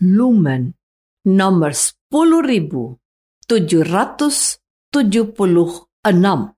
Lumen nomor 10776.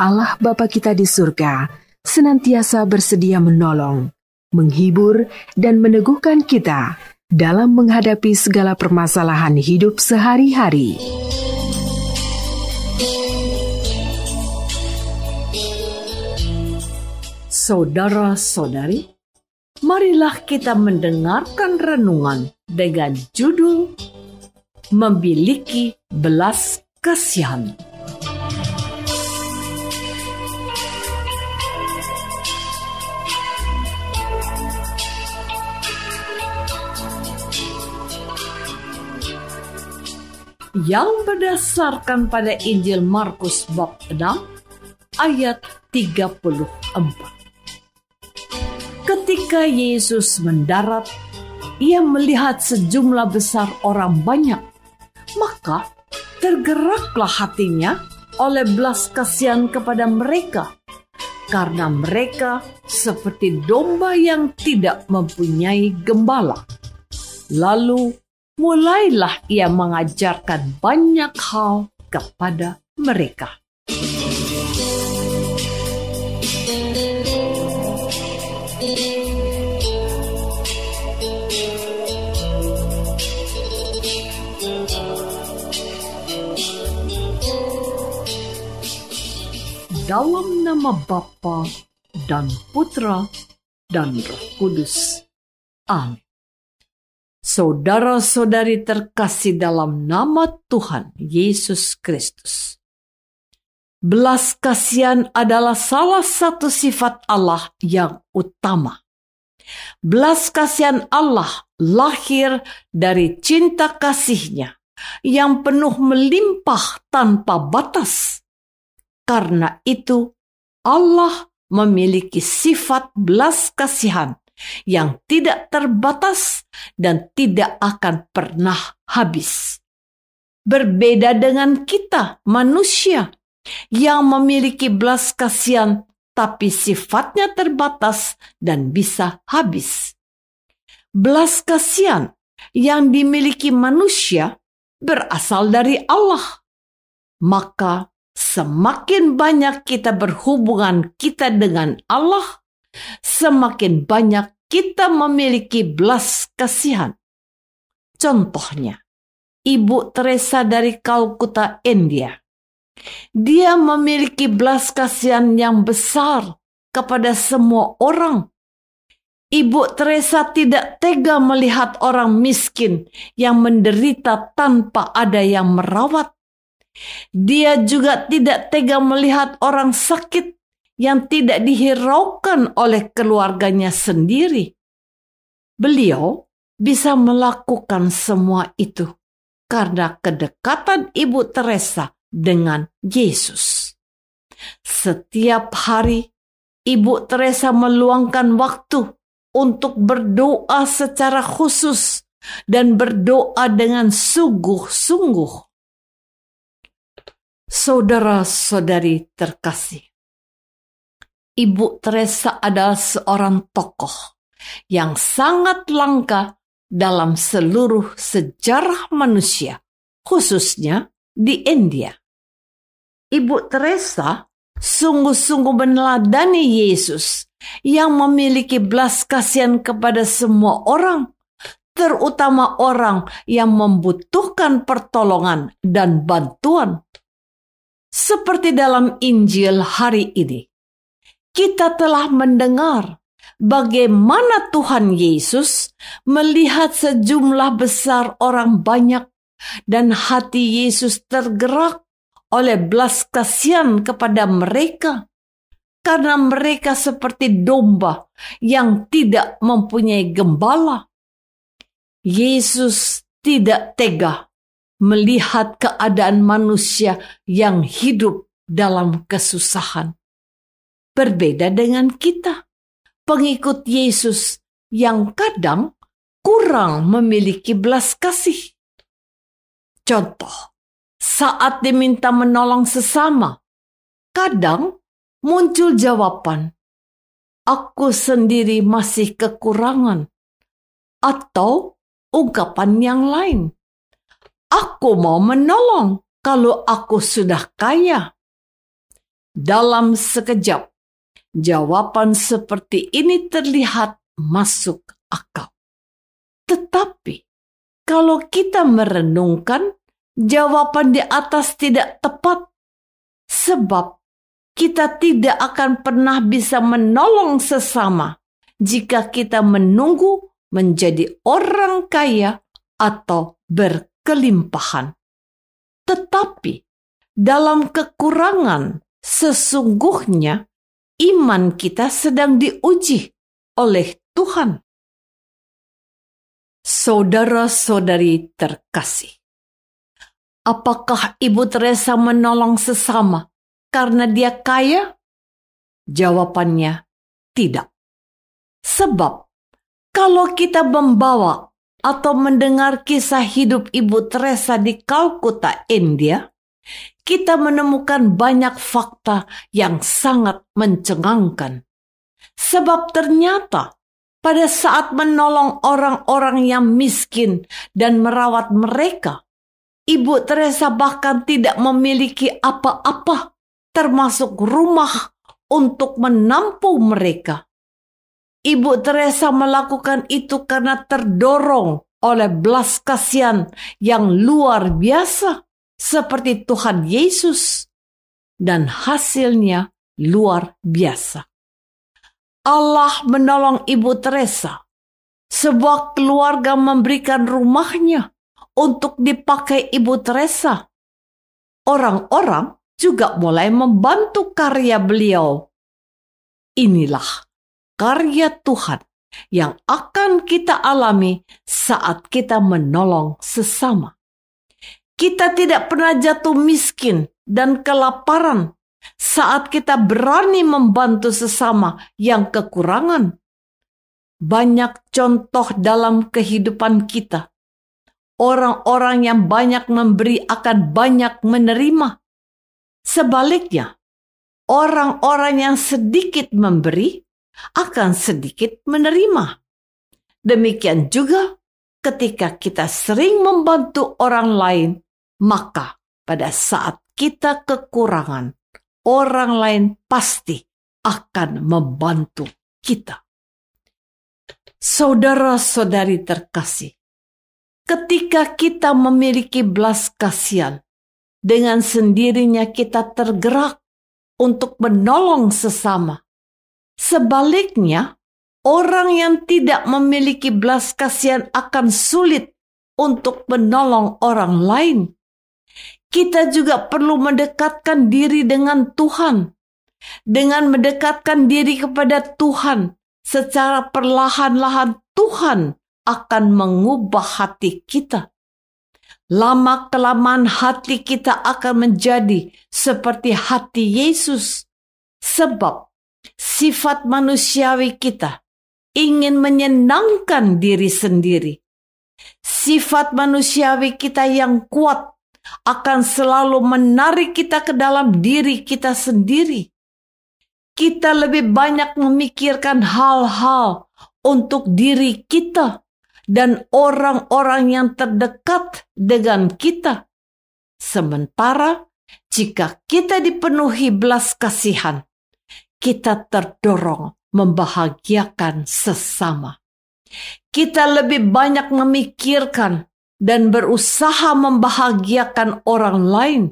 Allah Bapa kita di surga senantiasa bersedia menolong, menghibur, dan meneguhkan kita dalam menghadapi segala permasalahan hidup sehari-hari. Saudara-saudari, marilah kita mendengarkan renungan dengan judul Memiliki Belas Kasihan. Yang berdasarkan pada Injil Markus bab 6 ayat 34. Ketika Yesus mendarat, ia melihat sejumlah besar orang banyak, maka tergeraklah hatinya oleh belas kasihan kepada mereka karena mereka seperti domba yang tidak mempunyai gembala. Lalu mulailah ia mengajarkan banyak hal kepada mereka. Dalam nama Bapa dan Putra dan Roh Kudus. Amin. Saudara-saudari terkasih dalam nama Tuhan Yesus Kristus. Belas kasihan adalah salah satu sifat Allah yang utama. Belas kasihan Allah lahir dari cinta kasihnya yang penuh melimpah tanpa batas. Karena itu, Allah memiliki sifat belas kasihan yang tidak terbatas dan tidak akan pernah habis. Berbeda dengan kita, manusia, yang memiliki belas kasihan, tapi sifatnya terbatas dan bisa habis. Belas kasihan yang dimiliki manusia berasal dari Allah. Maka semakin banyak kita berhubungan kita dengan Allah, semakin banyak kita memiliki belas kasihan. Contohnya, Ibu Teresa dari Kalkuta, India. Dia memiliki belas kasihan yang besar kepada semua orang. Ibu Teresa tidak tega melihat orang miskin yang menderita tanpa ada yang merawat. Dia juga tidak tega melihat orang sakit yang tidak dihiraukan oleh keluarganya sendiri. Beliau bisa melakukan semua itu karena kedekatan Ibu Teresa dengan Yesus. Setiap hari, Ibu Teresa meluangkan waktu untuk berdoa secara khusus dan berdoa dengan sungguh-sungguh. Saudara-saudari terkasih, Ibu Teresa adalah seorang tokoh yang sangat langka dalam seluruh sejarah manusia, khususnya di India. Ibu Teresa sungguh-sungguh meneladani Yesus yang memiliki belas kasihan kepada semua orang, terutama orang yang membutuhkan pertolongan dan bantuan. Seperti dalam Injil hari ini, kita telah mendengar bagaimana Tuhan Yesus melihat sejumlah besar orang banyak dan hati Yesus tergerak oleh belas kasihan kepada mereka karena mereka seperti domba yang tidak mempunyai gembala. Yesus tidak tega melihat keadaan manusia yang hidup dalam kesusahan. Berbeda dengan kita, pengikut Yesus yang kadang kurang memiliki belas kasih. Contoh, saat diminta menolong sesama, kadang muncul jawaban, "Aku sendiri masih kekurangan," atau ungkapan yang lain, "Aku mau menolong kalau aku sudah kaya." Dalam sekejap, jawaban seperti ini terlihat masuk akal. Tetapi, kalau kita merenungkan jawaban di atas tidak tepat, sebab kita tidak akan pernah bisa menolong sesama jika kita menunggu menjadi orang kaya atau berkelimpahan. Tetapi dalam kekurangan, sesungguhnya iman kita sedang diuji oleh Tuhan. Saudara-saudari terkasih, Apakah Ibu Teresa menolong sesama karena dia kaya? Jawabannya tidak. Sebab kalau kita membawa atau mendengar kisah hidup Ibu Teresa di Kalkuta, India, kita menemukan banyak fakta yang sangat mencengangkan. Sebab ternyata pada saat menolong orang-orang yang miskin dan merawat mereka, Ibu Teresa bahkan tidak memiliki apa-apa, termasuk rumah untuk menampung mereka. Ibu Teresa melakukan itu karena terdorong oleh belas kasihan yang luar biasa seperti Tuhan Yesus dan hasilnya luar biasa. Allah menolong Ibu Teresa. Sebuah keluarga memberikan rumahnya untuk dipakai Ibu Teresa. Orang-orang juga mulai membantu karya beliau. Inilah karya Tuhan yang akan kita alami saat kita menolong sesama. Kita tidak pernah jatuh miskin dan kelaparan saat kita berani membantu sesama yang kekurangan. Banyak contoh dalam kehidupan kita orang-orang yang banyak memberi akan banyak menerima. Sebaliknya, orang-orang yang sedikit memberi akan sedikit menerima. Demikian juga ketika kita sering membantu orang lain, maka pada saat kita kekurangan, orang lain pasti akan membantu kita. Saudara-saudari terkasih, Ketika kita memiliki belas kasihan, dengan sendirinya kita tergerak untuk menolong sesama. Sebaliknya, orang yang tidak memiliki belas kasihan akan sulit untuk menolong orang lain. Kita juga perlu mendekatkan diri dengan Tuhan. Dengan mendekatkan diri kepada Tuhan, secara perlahan-lahan Tuhan akan mengubah hati kita. Lama-kelamaan hati kita akan menjadi seperti hati Yesus. Sebab sifat manusiawi kita ingin menyenangkan diri sendiri. Sifat manusiawi kita yang kuat akan selalu menarik kita ke dalam diri kita sendiri. Kita lebih banyak memikirkan hal-hal untuk diri kita dan orang-orang yang terdekat dengan kita. Sementara jika kita dipenuhi belas kasihan, kita terdorong membahagiakan sesama. Kita lebih banyak memikirkan dan berusaha membahagiakan orang lain.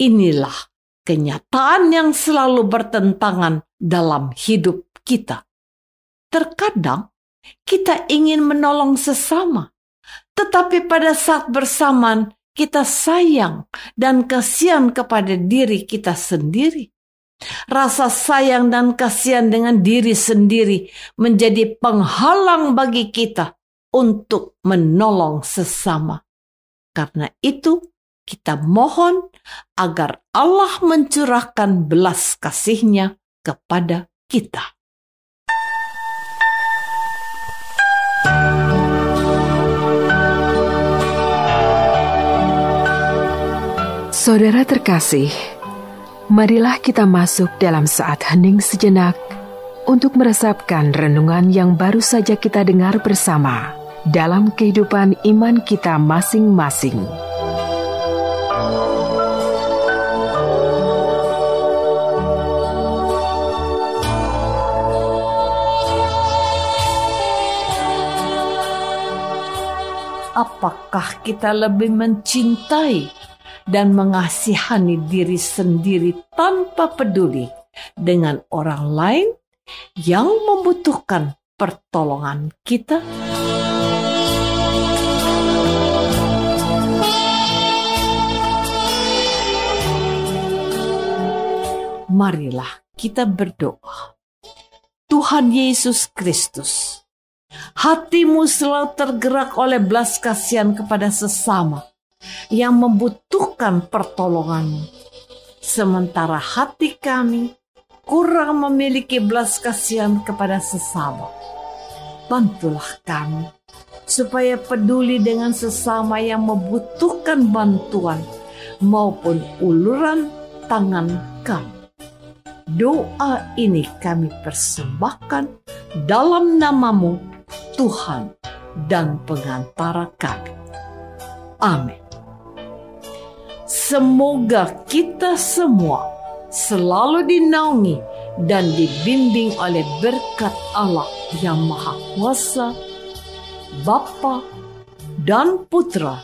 Inilah kenyataan yang selalu bertentangan dalam hidup kita. Terkadang kita ingin menolong sesama, tetapi pada saat bersamaan kita sayang dan kasihan kepada diri kita sendiri. Rasa sayang dan kasihan dengan diri sendiri menjadi penghalang bagi kita untuk menolong sesama. Karena itu, kita mohon agar Allah mencurahkan belas kasihnya kepada kita. Saudara terkasih, marilah kita masuk dalam saat hening sejenak untuk meresapkan renungan yang baru saja kita dengar bersama dalam kehidupan iman kita masing-masing. Apakah kita lebih mencintai dan mengasihani diri sendiri tanpa peduli dengan orang lain yang membutuhkan pertolongan kita? Marilah kita berdoa. Tuhan Yesus Kristus, hatimu selalu tergerak oleh belas kasihan kepada sesama yang membutuhkan pertolonganmu. Sementara hati kami kurang memiliki belas kasihan kepada sesama. Bantulah kami supaya peduli dengan sesama yang membutuhkan bantuan maupun uluran tangan kami. Doa ini kami persembahkan dalam namamu Tuhan dan pengantara kami. Amin. Semoga kita semua selalu dinaungi dan dibimbing oleh berkat Allah yang Maha Kuasa, Bapa dan Putra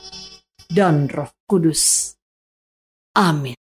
dan Roh Kudus. Amin.